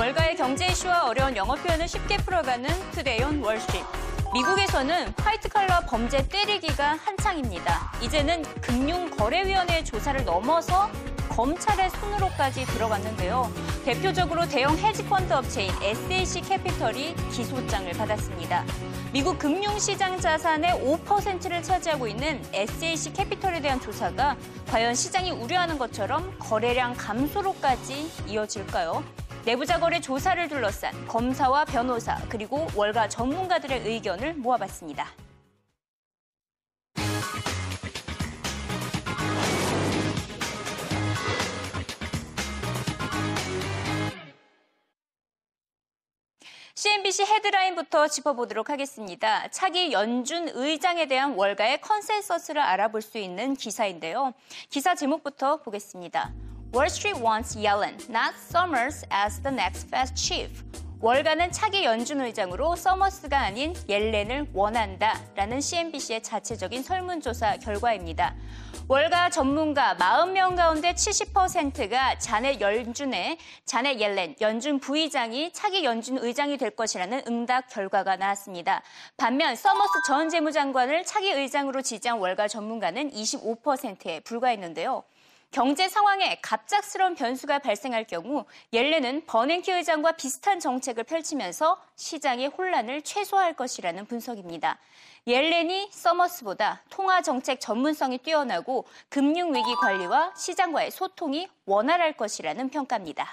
월가의 경제 이슈와 어려운 영어 표현을 쉽게 풀어가는 Today on Wall Street. 미국에서는 화이트 칼라 범죄 때리기가 한창입니다. 이제는 금융거래위원회 조사를 넘어서 검찰의 손으로까지 들어갔는데요. 대표적으로 대형 헤지펀드 업체인 SAC 캐피털이 기소장을 받았습니다. 미국 금융시장 자산의 5%를 차지하고 있는 SAC 캐피털에 대한 조사가 과연 시장이 우려하는 것처럼 거래량 감소로까지 이어질까요? 내부자 거래 조사를 둘러싼 검사와 변호사 그리고 월가 전문가들의 의견을 모아봤습니다. CNBC 헤드라인부터 짚어보도록 하겠습니다. 차기 연준 의장에 대한 월가의 컨센서스를 알아볼 수 있는 기사인데요. 기사 제목부터 보겠습니다. Wall Street wants Yellen, not Summers, as the next Fed chief. 월가는 차기 연준 의장으로 서머스가 아닌 옐렌을 원한다 라는 CNBC의 자체적인 설문조사 결과입니다. 월가 전문가 40명 가운데 70%가 자넷 연준의 자넷 옐렌 연준 부의장이 차기 연준 의장이 될 것이라는 응답 결과가 나왔습니다. 반면 서머스 전 재무장관을 차기 의장으로 지지한 월가 전문가는 25%에 불과했는데요. 경제 상황에 갑작스러운 변수가 발생할 경우 옐렌은 버냉키 의장과 비슷한 정책을 펼치면서 시장의 혼란을 최소화할 것이라는 분석입니다. 옐렌이 서머스보다 통화 정책 전문성이 뛰어나고 금융 위기 관리와 시장과의 소통이 원활할 것이라는 평가입니다.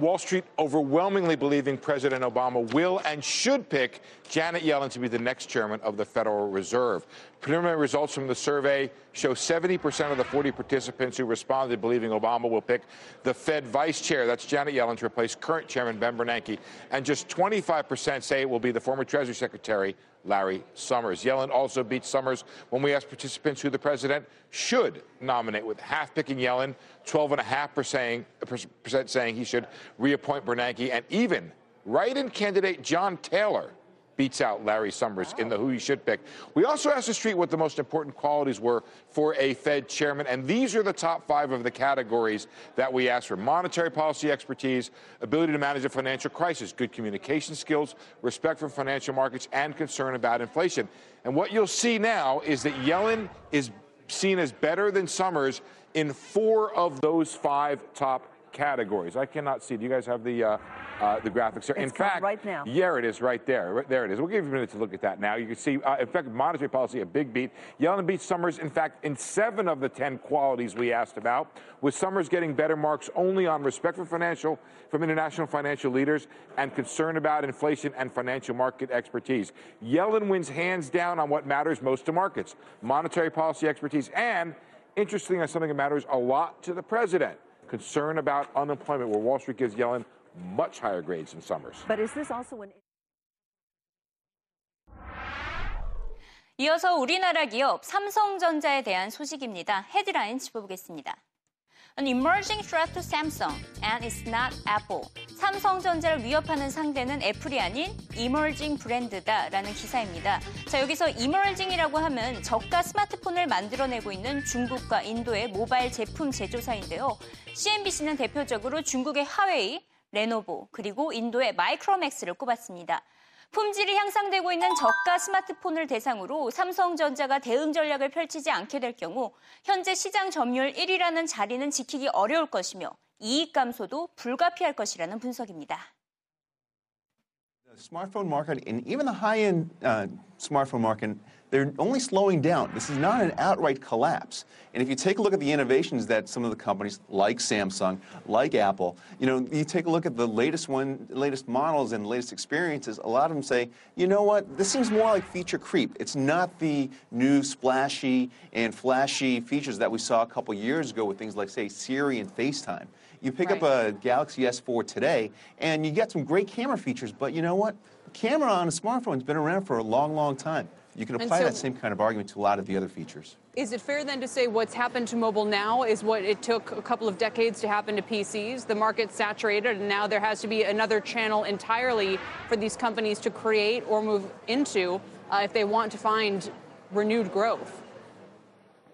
Wall Street overwhelmingly believing President Obama will and should pick Janet Yellen to be the next chairman of the Federal Reserve. Preliminary results from the survey show 70% of the 40 participants who responded believing Obama will pick the Fed vice chair, that's Janet Yellen, to replace current chairman Ben Bernanke, and just 25% say it will be the former Treasury Secretary Larry Summers. Yellen also beat Summers when we asked participants who the president should nominate, with half picking Yellen, 12.5% saying he should reappoint Bernanke, and even write-in candidate John Taylor beats out Larry Summers in the who you should pick. We also asked the street what the most important qualities were for a Fed chairman, and these are the top five of the categories that we asked for monetary policy expertise, ability to manage a financial crisis, good communication skills, respect for financial markets, and concern about inflation. And what you'll see now is that Yellen is seen as better than Summers in four of those five top categories. I cannot see. Do you guys have the uh, uh, the graphics there? It's in fact, right now. Yeah, it is right there. Right there it is. We'll give you a minute to look at that now. You can see, uh, in fact, monetary policy, a big beat. Yellen beats Summers, in fact, in seven of the 10 qualities we asked about, with Summers getting better marks only on respect for financial, from international financial leaders and concern about inflation and financial market expertise. Yellen wins hands down on what matters most to markets, monetary policy expertise, and interestingly, on something that matters a lot to the president, concern about unemployment, where Wall Street gives Yellen much higher grades than Summers. But is this also an 이어서 우리나라 기업 삼성전자에 대한 소식입니다. 헤드라인 짚어보겠습니다. An emerging threat to Samsung and it's not Apple. 삼성전자를 위협하는 상대는 애플이 아닌 emerging 브랜드다라는 기사입니다. 자, 여기서 emerging이라고 하면 저가 스마트폰을 만들어내고 있는 중국과 인도의 모바일 제품 제조사인데요. CNBC는 대표적으로 중국의 하웨이, 레노보, 그리고 인도의 마이크로맥스를 꼽았습니다. 품질이 향상되고 있는 저가 스마트폰을 대상으로 삼성전자가 대응 전략을 펼치지 않게 될 경우 현재 시장 점유율 1위라는 자리는 지키기 어려울 것이며 이익 감소도 불가피할 것이라는 분석입니다. The smartphone market and even the high-end uh, smartphone market, they're only slowing down. This is not an outright collapse. And if you take a look at the innovations that some of the companies like Samsung, like Apple, you know, you take a look at the latest one, latest models and latest experiences, a lot of them say, you know what, this seems more like feature creep. It's not the new splashy and flashy features that we saw a couple years ago with things like, say, Siri and FaceTime. You pick up a Galaxy S4 today, and you get some great camera features, but you know what? The camera on a smartphone has been around for a long, long time. You can apply so- that same kind of argument to a lot of the other features. Is it fair then to say what's happened to mobile now is what it took a couple of decades to happen to PCs? The market's saturated, and now there has to be another channel entirely for these companies to create or move into uh, if they want to find renewed growth.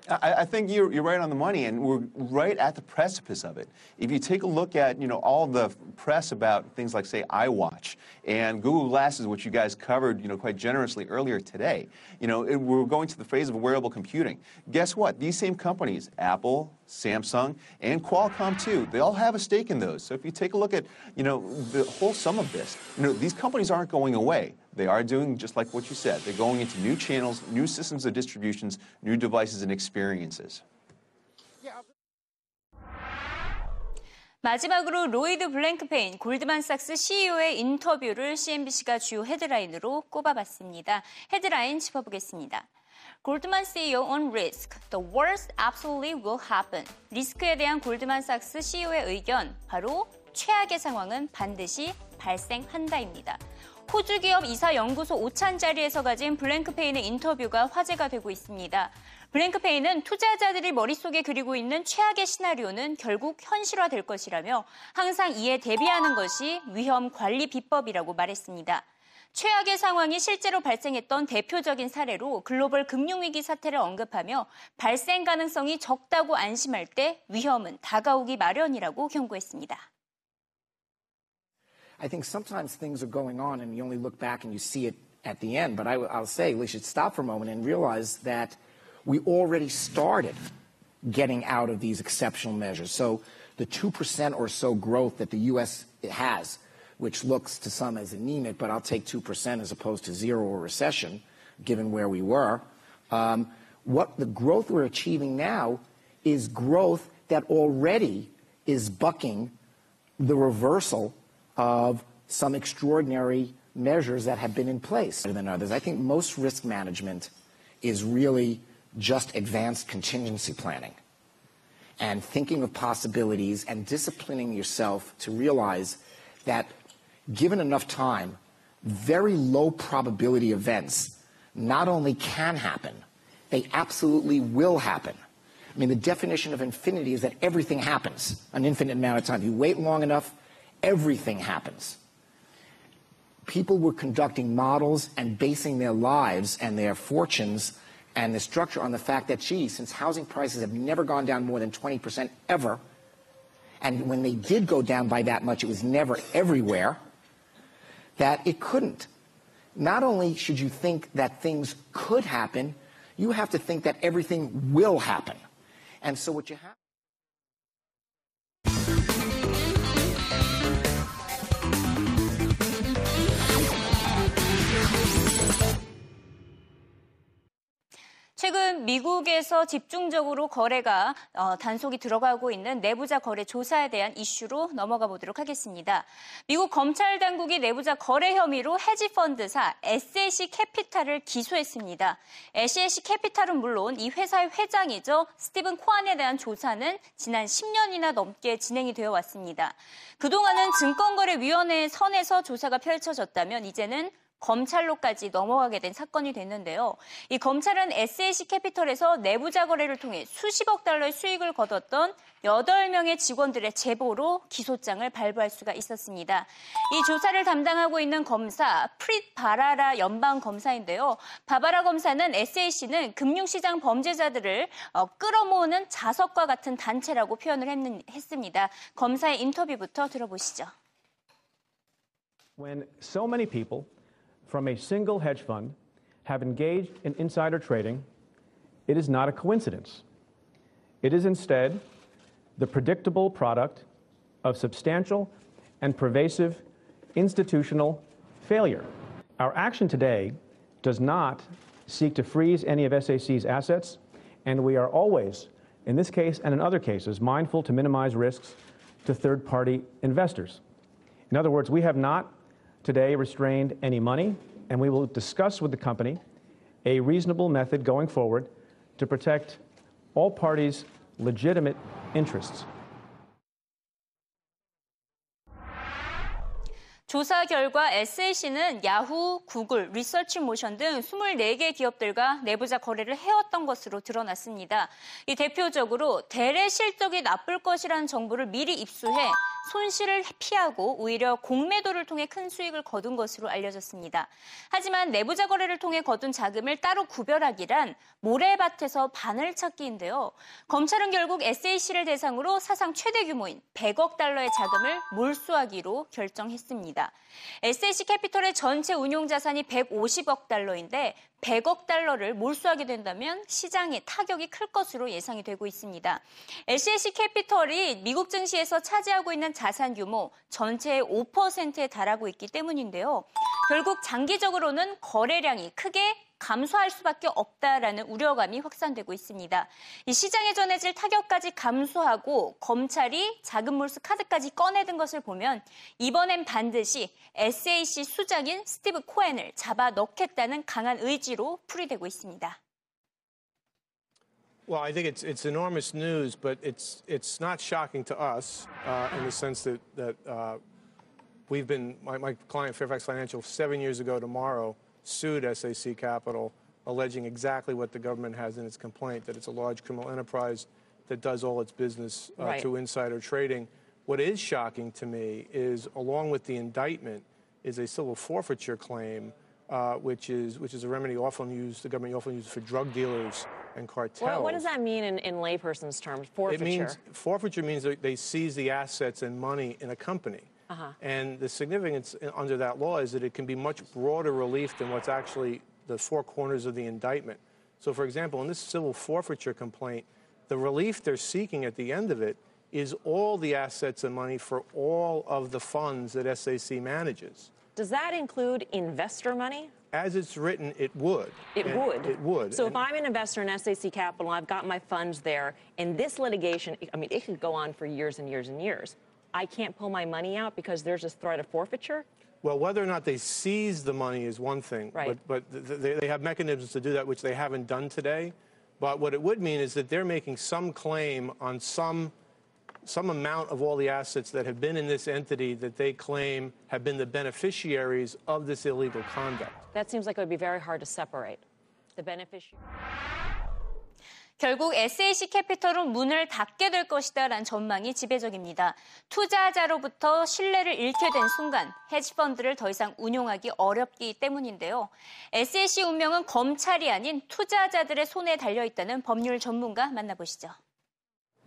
I, I think you're, you're right on the money, and we're right at the precipice of it. If you take a look at you know all the press about things like say iWatch and Google Glasses, which you guys covered you know quite generously earlier today, you know it, we're going to the phase of wearable computing. Guess what? These same companies, Apple, Samsung, and Qualcomm too, they all have a stake in those. So if you take a look at you know the whole sum of this, you know these companies aren't going away. They are doing just like what you said. They're going into new channels, new systems of distributions, new devices and experiences. 마지막으로 로이드 블랭크페인 골드만삭스 CEO의 인터뷰를 CNBC가 주요 헤드라인으로 꼽아봤습니다. 헤드라인 짚어보겠습니다. Goldman CEO on risk. The worst absolutely will happen. 리스크에 대한 골드만삭스 CEO의 의견, 바로 최악의 상황은 반드시 발생한다입니다. 호주 기업 이사 연구소 오찬 자리에서 가진 블랭크페인의 인터뷰가 화제가 되고 있습니다. 블랭크페인은 투자자들이 머릿속에 그리고 있는 최악의 시나리오는 결국 현실화될 것이라며 항상 이에 대비하는 것이 위험 관리 비법이라고 말했습니다. 최악의 상황이 실제로 발생했던 대표적인 사례로 글로벌 금융위기 사태를 언급하며 발생 가능성이 적다고 안심할 때 위험은 다가오기 마련이라고 경고했습니다. I think sometimes things are going on and you only look back and you see it at the end. But I, will say we should stop for a moment and realize that we already started getting out of these exceptional measures. So the 2% or so growth that the U.S. has, which looks to some as anemic, but I'll take 2% as opposed to zero or recession, given where we were. Um, what the growth we're achieving now is growth that already is bucking the reversal of some extraordinary measures that have been in place than others. I think most risk management is really just advanced contingency planning and thinking of possibilities and disciplining yourself to realize that given enough time, very low probability events not only can happen, they absolutely will happen. I mean, the definition of infinity is that everything happens an infinite amount of time. You wait long enough, everything happens. People were conducting models and basing their lives and their fortunes and the structure on the fact that, gee, since housing prices have never gone down more than 20% ever, and when they did go down by that much, it was never everywhere, that it couldn't. Not only should you think that things could happen, you have to think that everything will happen. And so what you have 최근 미국에서 집중적으로 거래가 어, 단속이 들어가고 있는 내부자 거래 조사에 대한 이슈로 넘어가 보도록 하겠습니다. 미국 검찰 당국이 내부자 거래 혐의로 헤지 펀드사 SAC 캐피탈을 기소했습니다. SAC 캐피탈은 물론 이 회사의 회장이죠. 스티븐 코안에 대한 조사는 지난 10년이나 넘게 진행이 되어 왔습니다. 그동안은 증권거래위원회 선에서 조사가 펼쳐졌다면 이제는 검찰로까지 넘어가게 된 사건이 됐는데요. 이 검찰은 SAC 캐피털에서 내부자 거래를 통해 수십억 달러의 수익을 거뒀던 8명의 직원들의 제보로 기소장을 발부할 수가 있었습니다. 이 조사를 담당하고 있는 검사 프릿 바라라 연방 검사인데요. 바바라 검사는 SAC는 금융시장 범죄자들을 어, 끌어모으는 자석과 같은 단체라고 표현을 했습니다. 검사의 인터뷰부터 들어보시죠. When so many people from a single hedge fund have engaged in insider trading, it is not a coincidence. It is instead the predictable product of substantial and pervasive institutional failure. Our action today does not seek to freeze any of SAC's assets, and we are always, in this case and in other cases, mindful to minimize risks to third party investors. In other words, we have not today restrained any money, and we will discuss with the company a reasonable method going forward to protect all parties' legitimate interests. 조사 결과 SAC는 야후, 구글, 리서치 모션 등 24개 기업들과 내부자 거래를 해왔던 것으로 드러났습니다. 이 대표적으로 대래 실적이 나쁠 것이라는 정보를 미리 입수해 손실을 피하고 오히려 공매도를 통해 큰 수익을 거둔 것으로 알려졌습니다. 하지만 내부자 거래를 통해 거둔 자금을 따로 구별하기란 모래밭에서 바늘 찾기인데요. 검찰은 결국 SAC를 대상으로 사상 최대 규모인 100억 달러의 자금을 몰수하기로 결정했습니다. SAC 캐피털의 전체 운용 자산이 150억 달러인데 100억 달러를 몰수하게 된다면 시장의 타격이 클 것으로 예상이 되고 있습니다. SAC 캐피털이 미국 증시에서 차지하고 있는 자산 규모 전체의 5%에 달하고 있기 때문인데요. 결국 장기적으로는 거래량이 크게 감소할 수밖에 없다라는 우려감이 확산되고 있습니다. 이 시장에 전해질 타격까지 감소하고 검찰이 자금 몰수 카드까지 꺼내든 것을 보면 이번엔 반드시 SAC 수장인 스티브 코엔을 잡아 넣겠다는 강한 의지로 풀이되고 있습니다. Well, I think it's it's enormous news, but it's it's not shocking to us uh, in the sense that that uh, we've been my, my client Fairfax Financial seven years ago tomorrow sued SAC Capital, alleging exactly what the government has in its complaint that it's a large criminal enterprise that does all its business uh, Right. through insider trading. What is shocking to me is, along with the indictment, is a civil forfeiture claim, uh, which is which is a remedy often used the government often uses for drug dealers and cartels. What, what does that mean in, in layperson's terms? Forfeiture. It means forfeiture means that they seize the assets and money in a company. Uh-huh. And the significance under that law is that it can be much broader relief than what's actually the four corners of the indictment. So, for example, in this civil forfeiture complaint, the relief they're seeking at the end of it is all the assets and money for all of the funds that SAC manages. Does that include investor money? As it's written, it would. It And would. It would. So And- if I'm an investor in SAC Capital, I've got my funds there, and this litigation, I mean, it could go on for years and years and years. I can't pull my money out because there's this threat of forfeiture? Well, whether or not they seize the money is one thing, Right. but, but th- th- they have mechanisms to do that, which they haven't done today. But what it would mean is that they're making some claim on some, some amount of all the assets that have been in this entity that they claim have been the beneficiaries of this illegal conduct. That seems like it would be very hard to separate. The beneficiary. 결국 SAC 캐피털은 문을 닫게 될 것이다라는 전망이 지배적입니다. 투자자로부터 신뢰를 잃게 된 순간 헤지펀드를 더 이상 운용하기 어렵기 때문인데요. SAC 운명은 검찰이 아닌 투자자들의 손에 달려 있다는 법률 전문가 만나보시죠.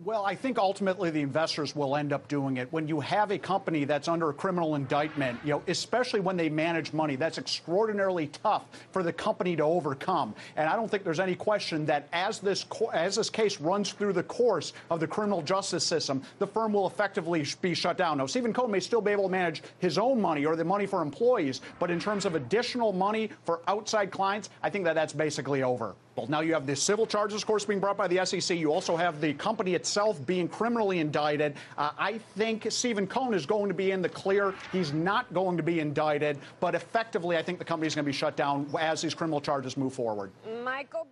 Well, I think ultimately the investors will end up doing it. When you have a company that's under a criminal indictment, you know, especially when they manage money, that's extraordinarily tough for the company to overcome. And I don't think there's any question that as this as this case runs through the course of the criminal justice system, the firm will effectively be shut down. Now, Stephen Cohen may still be able to manage his own money or the money for employees, but in terms of additional money for outside clients, I think that that's basically over. Well now you have the civil charges, of course, being brought by the SEC. You also have the company itself being criminally indicted. Uh, I think Stephen Cohn is going to be in the clear. He's not going to be indicted, but effectively, I think the company is going to be shut down as these criminal charges move forward. Michael.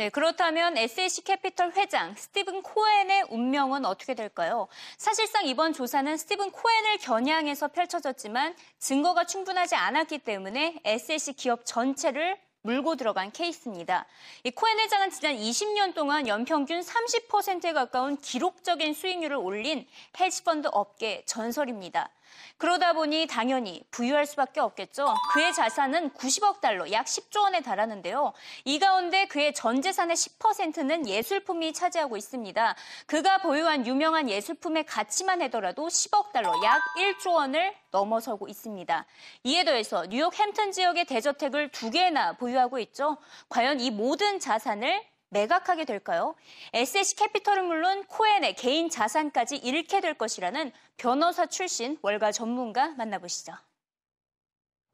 네, 그렇다면 SAC 캐피털 회장 스티븐 코엔의 운명은 어떻게 될까요? 사실상 이번 조사는 스티븐 코엔을 겨냥해서 펼쳐졌지만 증거가 충분하지 않았기 때문에 SAC 기업 전체를 물고 들어간 케이스입니다. 이 코엔 회장은 지난 20년 동안 연평균 30%에 가까운 기록적인 수익률을 올린 헤지펀드 업계 전설입니다. 그러다 보니 당연히 부유할 수밖에 없겠죠. 그의 자산은 90억 달러, 약 10조 원에 달하는데요. 이 가운데 그의 전 재산의 10%는 예술품이 차지하고 있습니다. 그가 보유한 유명한 예술품의 가치만 하더라도 10억 달러, 약 1조 원을 넘어서고 있습니다. 이에 더해서 뉴욕 햄튼 지역의 대저택을 두 개나 보유하고 있죠. 과연 이 모든 자산을 매각하게 될까요? SH 캐피털은 물론 코엔의 개인 자산까지 잃게 될 것이라는 변호사 출신 월가 전문가 만나보시죠.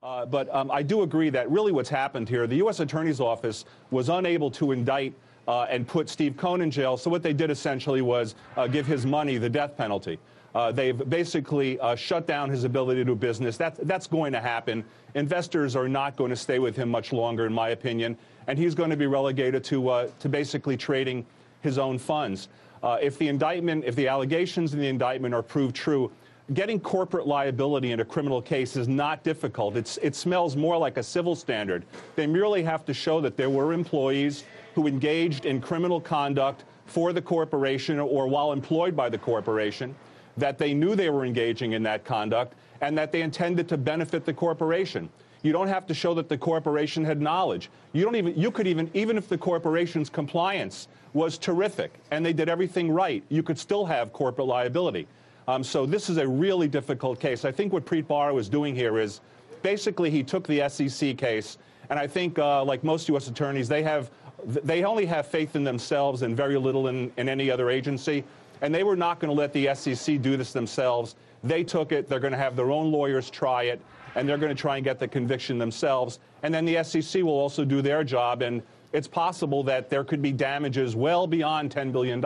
Uh, but um, I do agree that really what's happened here, the U.S. Attorney's Office was unable to indict uh, and put Steve Cohn in jail. So what they did essentially was uh, give his money the death penalty. Uh, they've basically uh, shut down his ability to do business. That, that's going to happen. Investors are not going to stay with him much longer, in my opinion, and he's going to be relegated to, uh, to basically trading his own funds. Uh, if the indictment, if the allegations in the indictment are proved true, getting corporate liability in a criminal case is not difficult. It's, it smells more like a civil standard. They merely have to show that there were employees who engaged in criminal conduct for the corporation or while employed by the corporation, that they knew they were engaging in that conduct, and that they intended to benefit the corporation. You don't have to show that the corporation had knowledge. You don't even you could even even if the corporation's compliance was terrific and they did everything right, you could still have corporate liability. Um, so this is a really difficult case. I think what Preet Bharara is doing here is basically he took the SEC case, and I think uh, like most U.S. attorneys, they have they only have faith in themselves and very little in, in any other agency. And they were not going to let the SEC do this themselves. They took it. They're going to have their own lawyers try it, and they're going to try and get the conviction themselves. And then the SEC will also do their job. And it's possible that there could be damages well beyond $10 billion.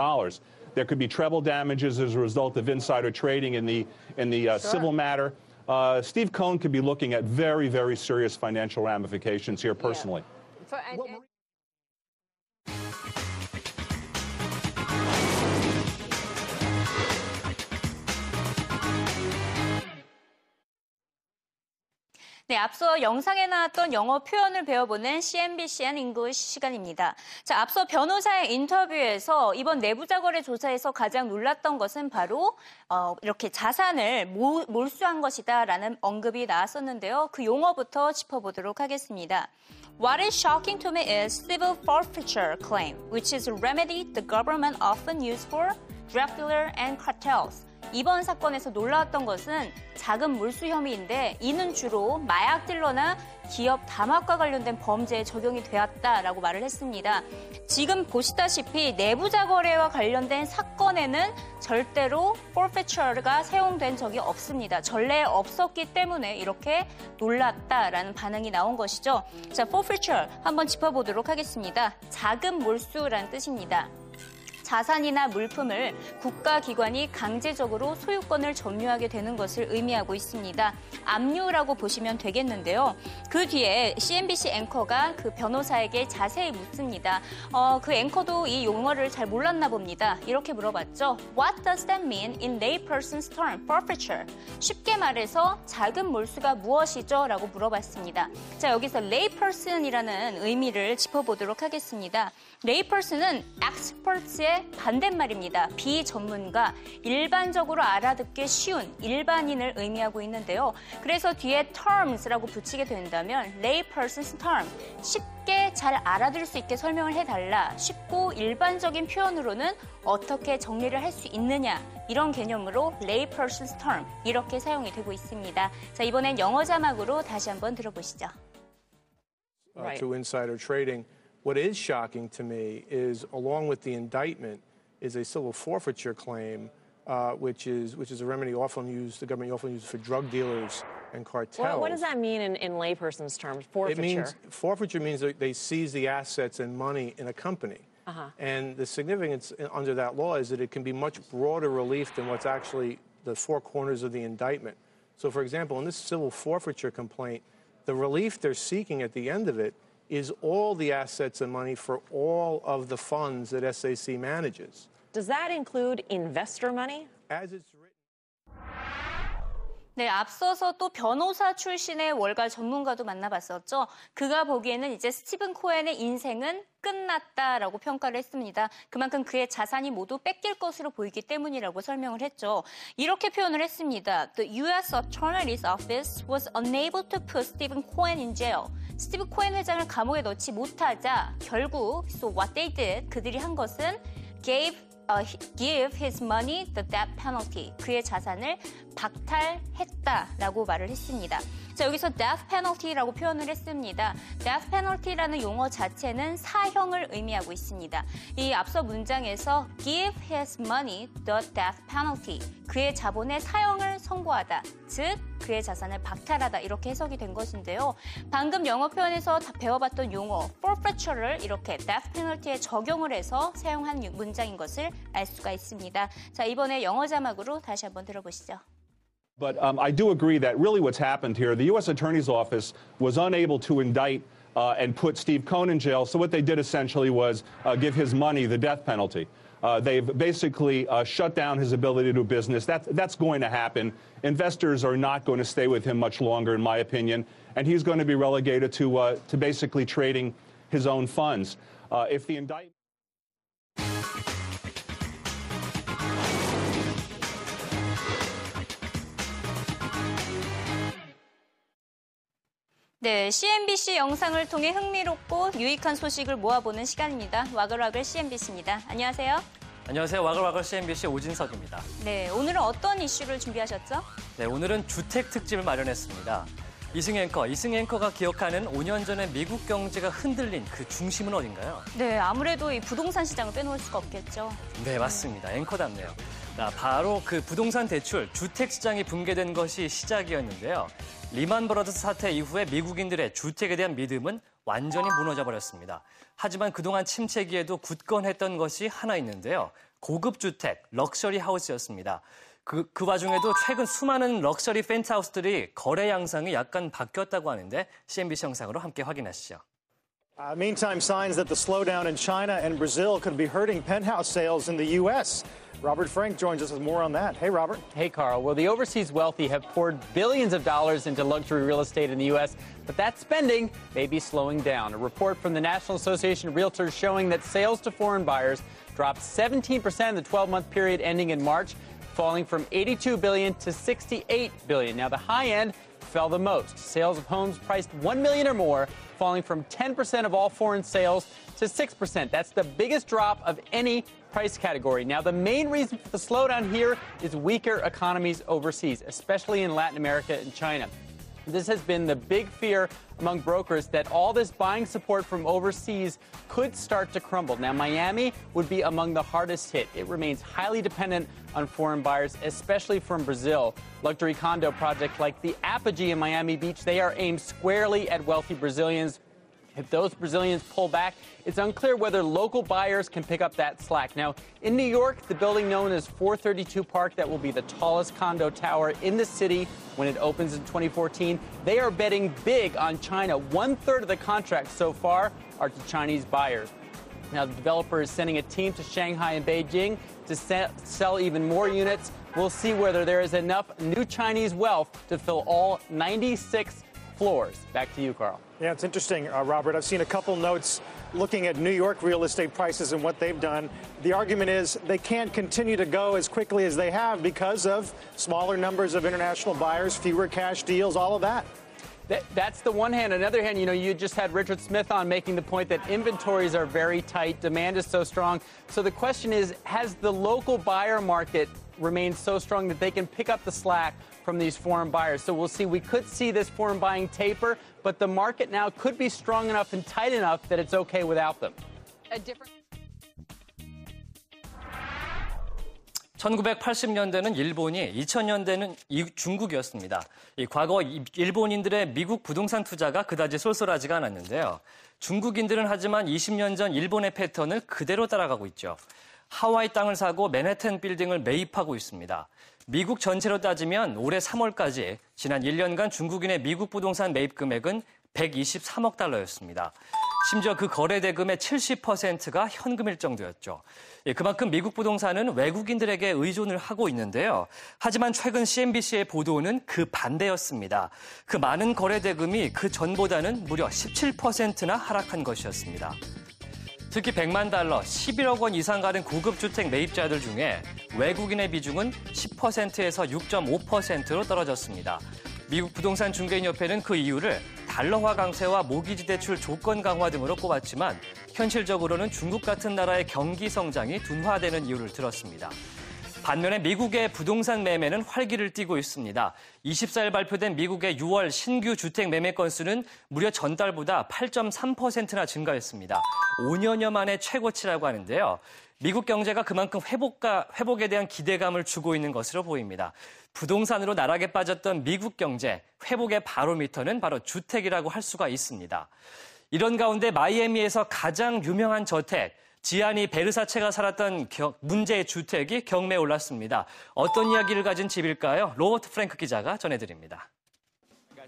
There could be treble damages as a result of insider trading in the, in the uh, sure. civil matter. Uh, Steve Cohen could be looking at very, very serious financial ramifications here personally. Yeah. So, and, and 네, 앞서 영상에 나왔던 영어 표현을 배워보는 CNBCN English 시간입니다. 자, 앞서 변호사의 인터뷰에서 이번 내부자 거래 조사에서 가장 놀랐던 것은 바로 어, 이렇게 자산을 모, 몰수한 것이다라는 언급이 나왔었는데요. 그 용어부터 짚어보도록 하겠습니다. What is shocking to me is civil forfeiture claim, which is a remedy the government often uses for drug dealer and cartels. 이번 사건에서 놀라웠던 것은 자금 몰수 혐의인데 이는 주로 마약 딜러나 기업 담합과 관련된 범죄에 적용이 되었다라고 말을 했습니다. 지금 보시다시피 내부자 거래와 관련된 사건에는 절대로 forfeiture가 사용된 적이 없습니다. 전례 없었기 때문에 이렇게 놀랐다라는 반응이 나온 것이죠. 자, forfeiture 한번 짚어보도록 하겠습니다. 자금 몰수라는 뜻입니다. 자산이나 물품을 국가기관이 강제적으로 소유권을 점유하게 되는 것을 의미하고 있습니다. 압류라고 보시면 되겠는데요. 그 뒤에 CNBC 앵커가 그 변호사에게 자세히 묻습니다. 어, 그 앵커도 이 용어를 잘 몰랐나 봅니다. 이렇게 물어봤죠. What does that mean in layperson's term, forfeiture? 쉽게 말해서 자금 몰수가 무엇이죠? 라고 물어봤습니다. 자, 여기서 layperson이라는 의미를 짚어보도록 하겠습니다. layperson은 experts의 반대말입니다. 비전문가, 일반적으로 알아듣기 쉬운 일반인을 의미하고 있는데요. 그래서 뒤에 terms라고 붙이게 된다면 layperson's term, 쉽게 잘 알아들을 수 있게 설명을 해달라. 쉽고 일반적인 표현으로는 어떻게 정리를 할 수 있느냐 이런 개념으로 layperson's term 이렇게 사용이 되고 있습니다. 자 이번엔 영어 자막으로 다시 한번 들어보시죠. Uh, to insider trading. What is shocking to me is, along with the indictment, is a civil forfeiture claim, uh, which is which is a remedy often used, the government often uses for drug dealers and cartels. Well, what does that mean in, in layperson's terms? Forfeiture. It means forfeiture means that they seize the assets and money in a company. Uh-huh. And the significance under that law is that it can be much broader relief than what's actually the four corners of the indictment. So, for example, in this civil forfeiture complaint, the relief they're seeking at the end of it is all the assets and money for all of the funds that SAC manages. Does that include investor money? As it's 네, 앞서서 또 변호사 출신의 월가 전문가도 만나봤었죠. 그가 보기에는 이제 스티븐 코엔의 인생은 끝났다라고 평가를 했습니다. 그만큼 그의 자산이 모두 뺏길 것으로 보이기 때문이라고 설명을 했죠. 이렇게 표현을 했습니다. The U.S. Attorney's Office was unable to put Stephen Cohen in jail. 스티브 코엔 회장을 감옥에 넣지 못하자 결국 so what they did 그들이 한 것은 gave give his money the death penalty. 그의 자산을 박탈했다라고 말을 했습니다. 자, 여기서 death penalty라고 표현을 했습니다. death penalty라는 용어 자체는 사형을 의미하고 있습니다. 이 앞서 문장에서 give his money the death penalty. 그의 자본에 사형을 선고하다. 즉, 그의 자산을 박탈하다. 이렇게 해석이 된 것인데요. 방금 영어 표현에서 배워봤던 용어 forfeiture를 이렇게 death penalty에 적용을 해서 사용한 문장인 것을 알 수가 있습니다. 자, 이번에 영어 자막으로 다시 한번 들어보시죠. But um, I do agree that really what's happened here, the U.S. Attorney's Office was unable to indict uh, and put Steve Cohen in jail. So what they did essentially was uh, give his money the death penalty. Uh, they've basically uh, shut down his ability to do business. That, that's going to happen. Investors are not going to stay with him much longer, in my opinion, and he's going to be relegated to, uh, to basically trading his own funds. Uh, if the indictment 네, CNBC 영상을 통해 흥미롭고 유익한 소식을 모아보는 시간입니다. 와글와글 CNBC입니다. 안녕하세요. 안녕하세요. 와글와글 CNBC 오진석입니다. 네, 오늘은 어떤 이슈를 준비하셨죠? 네, 오늘은 주택 특집을 마련했습니다. 이승 앵커, 이승 앵커가 기억하는 5년 전에 미국 경제가 흔들린 그 중심은 어딘가요? 네, 아무래도 이 부동산 시장을 빼놓을 수가 없겠죠. 네, 맞습니다. 앵커답네요. 자, 바로 그 부동산 대출, 주택 시장이 붕괴된 것이 시작이었는데요. 리만 브러더스 사태 이후에 미국인들의 주택에 대한 믿음은 완전히 무너져 버렸습니다. 하지만 그동안 침체기에도 굳건했던 것이 하나 있는데요. 고급 주택, 럭셔리 하우스였습니다. 그, 그 와중에도 최근 수많은 럭셔리 펜트하우스들이 거래 양상이 약간 바뀌었다고 하는데 CNBC 영상으로 함께 확인하시죠. Uh, meantime, signs that the slowdown in China and Brazil could be hurting penthouse sales in the U.S. Robert Frank joins us with more on that. Hey, Robert. Hey, Carl. Well, the overseas wealthy have poured billions of dollars into luxury real estate in the U.S., but that spending may be slowing down. A report from the National Association of Realtors showing that sales to foreign buyers dropped 17% in the 12-month period ending in March, falling from 82 billion to 68 billion. Now, the high end fell the most. Sales of homes priced 1 million or more, falling from 10% of all foreign sales to 6%. That's the biggest drop of any price category. Now, the main reason for the slowdown here is weaker economies overseas, especially in Latin America and China. This has been the big fear among brokers that all this buying support from overseas could start to crumble. Now, Miami would be among the hardest hit. It remains highly dependent on foreign buyers, especially from Brazil. Luxury condo projects like the Apogee in Miami Beach, they are aimed squarely at wealthy Brazilians if those Brazilians pull back, it's unclear whether local buyers can pick up that slack. Now, in New York, the building known as 432 Park, that will be the tallest condo tower in the city when it opens in 2014, they are betting big on China. One third of the contracts so far are to Chinese buyers. Now, the developer is sending a team to Shanghai and Beijing to sell even more units. We'll see whether there is enough new Chinese wealth to fill all 96 floors. Back to you, Carl. Yeah, it's interesting, uh, Robert. I've seen a couple notes looking at New York real estate prices and what they've done. The argument is they can't continue to go as quickly as they have because of smaller numbers of international buyers, fewer cash deals, all of that. that that's the one hand. Another hand, you know, you just had Richard Smith on making the point that inventories are very tight, demand is so strong. So the question is, has the local buyer market remained so strong that they can pick up the slack from these foreign buyers. So we'll see. We could see this foreign buying taper, but the market now could be strong enough and tight enough that it's okay without them. A different. 1980년대는 일본이, 2000년대는 중국이었습니다. 이 과거 일본인들의 미국 부동산 투자가 그다지 쏠쏠하지가 않았는데요. 중국인들은 하지만 20년 전 일본의 패턴을 그대로 따라가고 있죠. 하와이 땅을 사고 맨해튼 빌딩을 매입하고 있습니다. 미국 전체로 따지면 올해 3월까지 지난 1년간 중국인의 미국 부동산 매입 금액은 123억 달러였습니다. 심지어 그 거래 대금의 70%가 현금일 정도였죠. 예, 그만큼 미국 부동산은 외국인들에게 의존을 하고 있는데요. 하지만 최근 CNBC의 보도는 그 반대였습니다. 그 많은 거래 대금이 그 전보다는 무려 17%나 하락한 것이었습니다. 특히 100만 달러, 11억 원 이상 가는 고급 주택 매입자들 중에 외국인의 비중은 10%에서 6.5%로 떨어졌습니다. 미국 부동산 중개인 협회는 그 이유를 달러화 강세와 모기지 대출 조건 강화 등으로 꼽았지만 현실적으로는 중국 같은 나라의 경기 성장이 둔화되는 이유를 들었습니다. 반면에 미국의 부동산 매매는 활기를 띠고 있습니다. 24일 발표된 미국의 6월 신규 주택 매매 건수는 무려 전달보다 8.3%나 증가했습니다. 5년여 만에 최고치라고 하는데요. 미국 경제가 그만큼 회복가, 회복에 대한 기대감을 주고 있는 것으로 보입니다. 부동산으로 나락에 빠졌던 미국 경제 회복의 바로미터는 바로 주택이라고 할 수가 있습니다. 이런 가운데 마이애미에서 가장 유명한 저택, 지안이 베르사체가 살았던 문제의 주택이 경매에 올랐습니다. 어떤 이야기를 가진 집일까요? 로버트 프랭크 기자가 전해드립니다.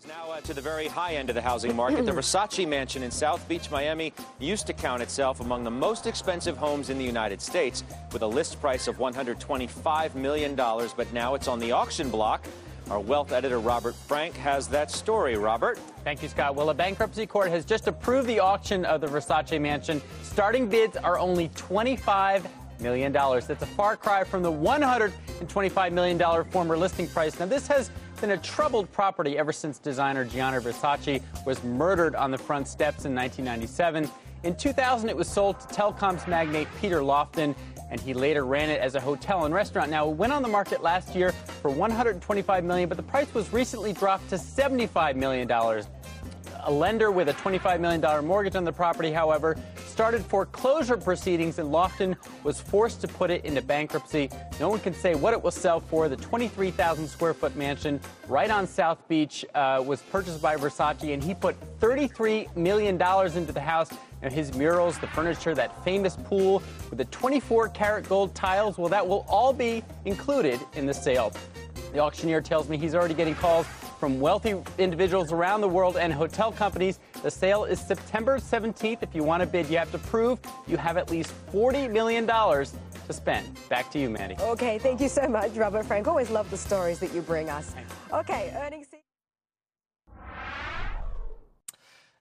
Now uh, to the very high end of the housing market, the Versace mansion in South Beach, Miami, used to count itself among the most expensive homes in the United States, with a list price of $125 million, but now it's on the auction block our wealth editor, Robert Frank, has that story. Robert? Thank you, Scott. Well, a bankruptcy court has just approved the auction of the Versace mansion. Starting bids are only $25 million. That's a far cry from the $125 million former listing price. Now, this has been a troubled property ever since designer Gianni Versace was murdered on the front steps in 1997. In 2000, it was sold to telecoms magnate Peter Lofton, and he later ran it as a hotel and restaurant. Now, it went on the market last year for 125 million, but the price was recently dropped to 75 million dollars. A lender with a $25 million mortgage on the property, however, started foreclosure proceedings, and Lofton was forced to put it into bankruptcy. No one can say what it will sell for. The 23,000 square foot mansion right on South Beach uh, was purchased by Versace, and he put $33 million into the house. And his murals, the furniture, that famous pool with the 24 karat gold tiles, well, that will all be included in the sale. The auctioneer tells me he's already getting calls from wealthy individuals around the world and hotel companies. The sale is September 17th. If you want to bid, you have to prove you have at least $40 million to spend. Back to you, Mandy. Okay, thank you so much, Robert Frank. Always love the stories that you bring us. Okay, earnings.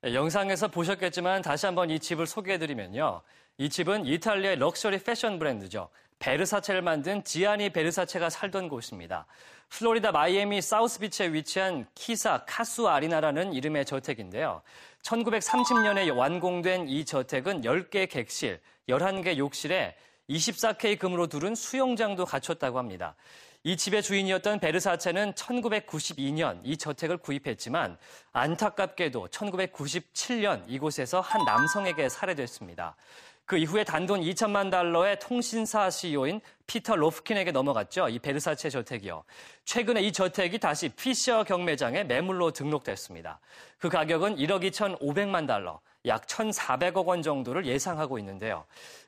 영상에서 보셨겠지만 다시 한번 이 집을 소개해드리면요. 이 집은 이탈리아의 럭셔리 패션 브랜드죠. 베르사체를 만든 지아니 베르사체가 살던 곳입니다. 플로리다 마이애미 사우스비치에 위치한 카사 카수아리나라는 이름의 저택인데요. 1930년에 완공된 이 저택은 10개 객실, 11개 욕실에 24K 금으로 두른 수영장도 갖췄다고 합니다. 이 집의 주인이었던 베르사체는 1992년 이 저택을 구입했지만 안타깝게도 1997년 이곳에서 한 남성에게 살해됐습니다. 그 이후에 단돈 2천만 달러의 통신사 CEO인 피터 로프킨에게 넘어갔죠. 이 베르사체 저택이요. 최근에 이 저택이 다시 피셔 경매장에 매물로 등록됐습니다. 그 가격은 1억 2천 5백만 달러, 약 1,400억 원 정도를 예상하고 있는데요.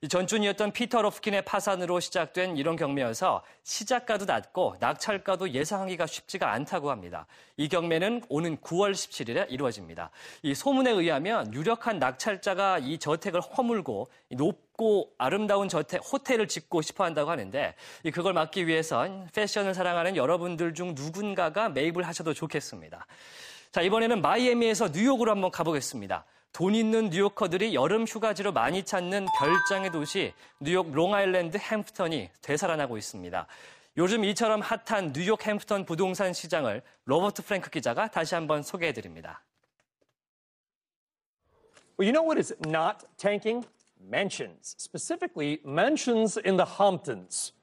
전준이었던 피터 로프킨의 파산으로 시작된 이런 경매여서 시작가도 낮고 낙찰가도 예상하기가 쉽지가 않다고 합니다. 이 경매는 오는 9월 17일에 이루어집니다. 이 소문에 의하면 유력한 낙찰자가 이 저택을 허물고 높고 아름다운 저택, 호텔을 짓고 싶어 한다고 하는데 그걸 막기 위해선 패션을 사랑하는 여러분들 중 누군가가 매입을 하셔도 좋겠습니다. 자, 이번에는 마이애미에서 뉴욕으로 한번 가보겠습니다. 돈 있는 뉴요커들이 여름 휴가지로 많이 찾는 별장의 도시 뉴욕 롱아일랜드 햄프턴이 되살아나고 있습니다. 요즘 이처럼 핫한 뉴욕 햄프턴 부동산 시장을 로버트 프랭크 기자가 다시 한번 소개해 드립니다. Well, you know what is not tanking? Mansions, specifically mansions in the Hamptons.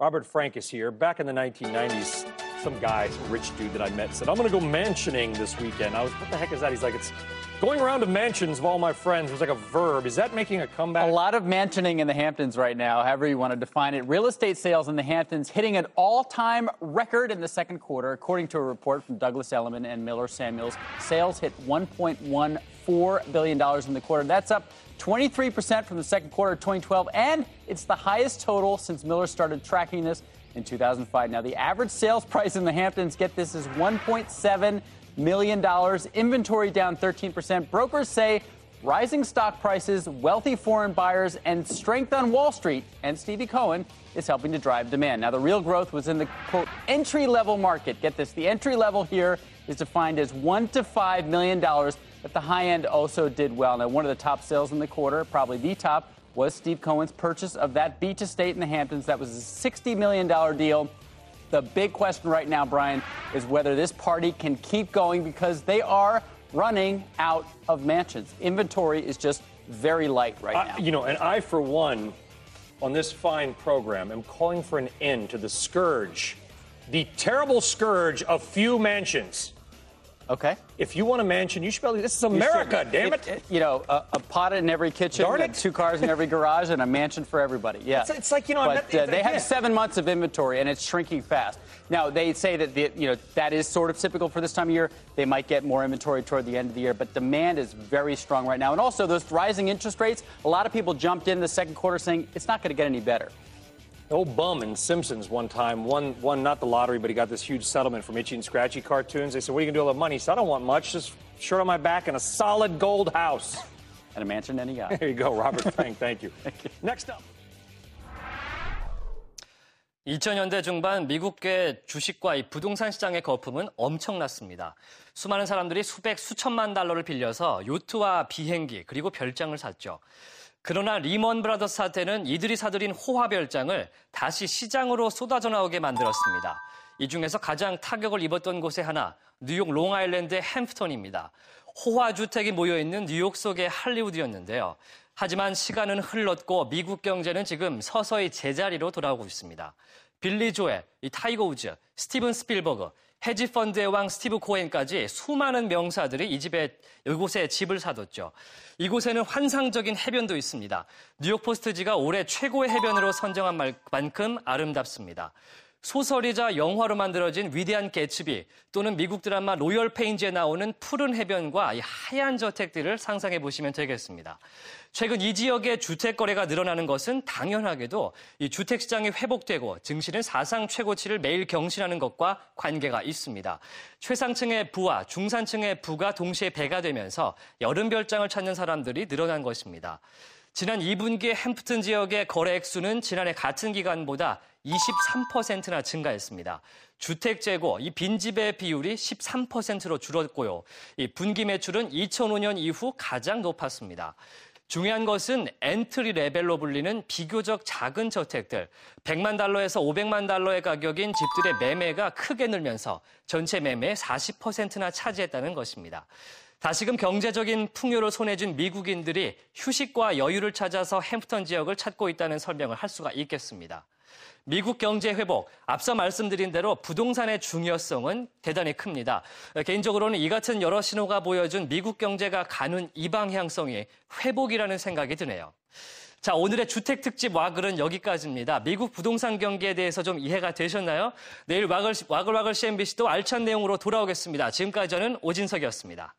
Robert Frank is here. Back in the 1990s, some guy, some rich dude that I met said, I'm going to go mansioning this weekend. I was, what the heck is that? He's like, it's going around to mansions of all my friends. Was like a verb. Is that making a comeback? A lot of mansioning in the Hamptons right now, however you want to define it. Real estate sales in the Hamptons hitting an all time record in the second quarter. According to a report from Douglas Elliman and Miller Samuels, sales hit $1.14 billion in the quarter. That's up 23% from the second quarter of 2012, and it's the highest total since Miller started tracking this in 2005. Now, the average sales price in the Hamptons, get this, is $1.7 million. dollars Inventory down 13%. Brokers say rising stock prices, wealthy foreign buyers, and strength on Wall Street and Stevie Cohen is helping to drive demand. Now, the real growth was in the quote entry level market. Get this, the entry level here is defined as one to five million dollars but the high end also did well. Now, one of the top sales in the quarter, probably the top, was Steve Cohen's purchase of that beach estate in the Hamptons. That was a $60 million deal. The big question right now, Brian, is whether this party can keep going because they are running out of mansions. Inventory is just very light right I- now. you know, and I, for one, on this fine program, am calling for an end to the scourge, the terrible scourge of few mansions. Okay. If you want a mansion, you should be able to. This is America, damn it. you know, a, a pot in every kitchen, it. two cars in every garage, and a mansion for everybody. Yeah. It's- it's like, you know, but not- uh, they have seven months of inventory, and it's shrinking fast. Now they say that the, you know that is sort of typical for this time of year. They might get more inventory toward the end of the year, but demand is very strong right now. And also those rising interest rates. A lot of people jumped in the second quarter saying it's not going to get any better. The old bum in Simpsons one time won, won not the lottery, but he got this huge settlement from Itchy and Scratchy cartoons. They said, What are you going to do with all the money? He said, I don't want much, just shirt on my back and a solid gold house. And a mansion any guy. There you go, Robert Frank. Thank you. Next up. 2000년대 중반 미국계 주식과 이 부동산 시장의 거품은 엄청났습니다. 수많은 사람들이 수백, 수천만 달러를 빌려서 요트와 비행기 그리고 별장을 샀죠. 그러나 리먼 브라더스 사태는 이들이 사들인 호화 별장을 다시 시장으로 쏟아져 나오게 만들었습니다. 이 중에서 가장 타격을 입었던 곳의 하나, 뉴욕 롱아일랜드의 햄프턴입니다. 호화 주택이 모여 있는 뉴욕 속의 할리우드였는데요. 하지만 시간은 흘렀고 미국 경제는 지금 서서히 제자리로 돌아오고 있습니다. 빌리 이 타이거 우즈, 스티븐 스필버그, 헤지펀드의 왕 스티브 코엔까지 수많은 명사들이 이 집에 이곳에 집을 사뒀죠. 이곳에는 환상적인 해변도 있습니다. 뉴욕 포스트지가 올해 최고의 해변으로 선정한 만큼 아름답습니다. 소설이자 영화로 만들어진 위대한 개츠비 또는 미국 드라마 로열 페인즈에 나오는 푸른 해변과 하얀 저택들을 상상해 보시면 되겠습니다. 최근 이 지역의 주택 거래가 늘어나는 것은 당연하게도 이 주택 시장이 회복되고 증시는 사상 최고치를 매일 경신하는 것과 관계가 있습니다. 최상층의 부와 중산층의 부가 동시에 배가 되면서 여름 별장을 찾는 사람들이 늘어난 것입니다. 지난 2분기 햄프튼 지역의 거래 액수는 지난해 같은 기간보다 23%나 증가했습니다. 주택 재고, 이 빈집의 비율이 13%로 줄었고요. 이 분기 매출은 2005년 이후 가장 높았습니다. 중요한 것은 entry level로 불리는 비교적 작은 저택들, 100만 달러에서 500만 달러의 가격인 집들의 매매가 크게 늘면서 전체 매매의 40%나 차지했다는 것입니다. 다시금 경제적인 풍요를 손에 쥔 미국인들이 휴식과 여유를 찾아서 햄프턴 지역을 찾고 있다는 설명을 할 수가 있겠습니다. 미국 경제 회복, 앞서 말씀드린 대로 부동산의 중요성은 대단히 큽니다. 개인적으로는 이 같은 여러 신호가 보여준 미국 경제가 가는 이 방향성이 회복이라는 생각이 드네요. 자, 오늘의 주택 특집 와글은 여기까지입니다. 미국 부동산 경기에 대해서 좀 이해가 되셨나요? 내일 와글, 와글 와글 CNBC도 알찬 내용으로 돌아오겠습니다. 지금까지 저는 오진석이었습니다.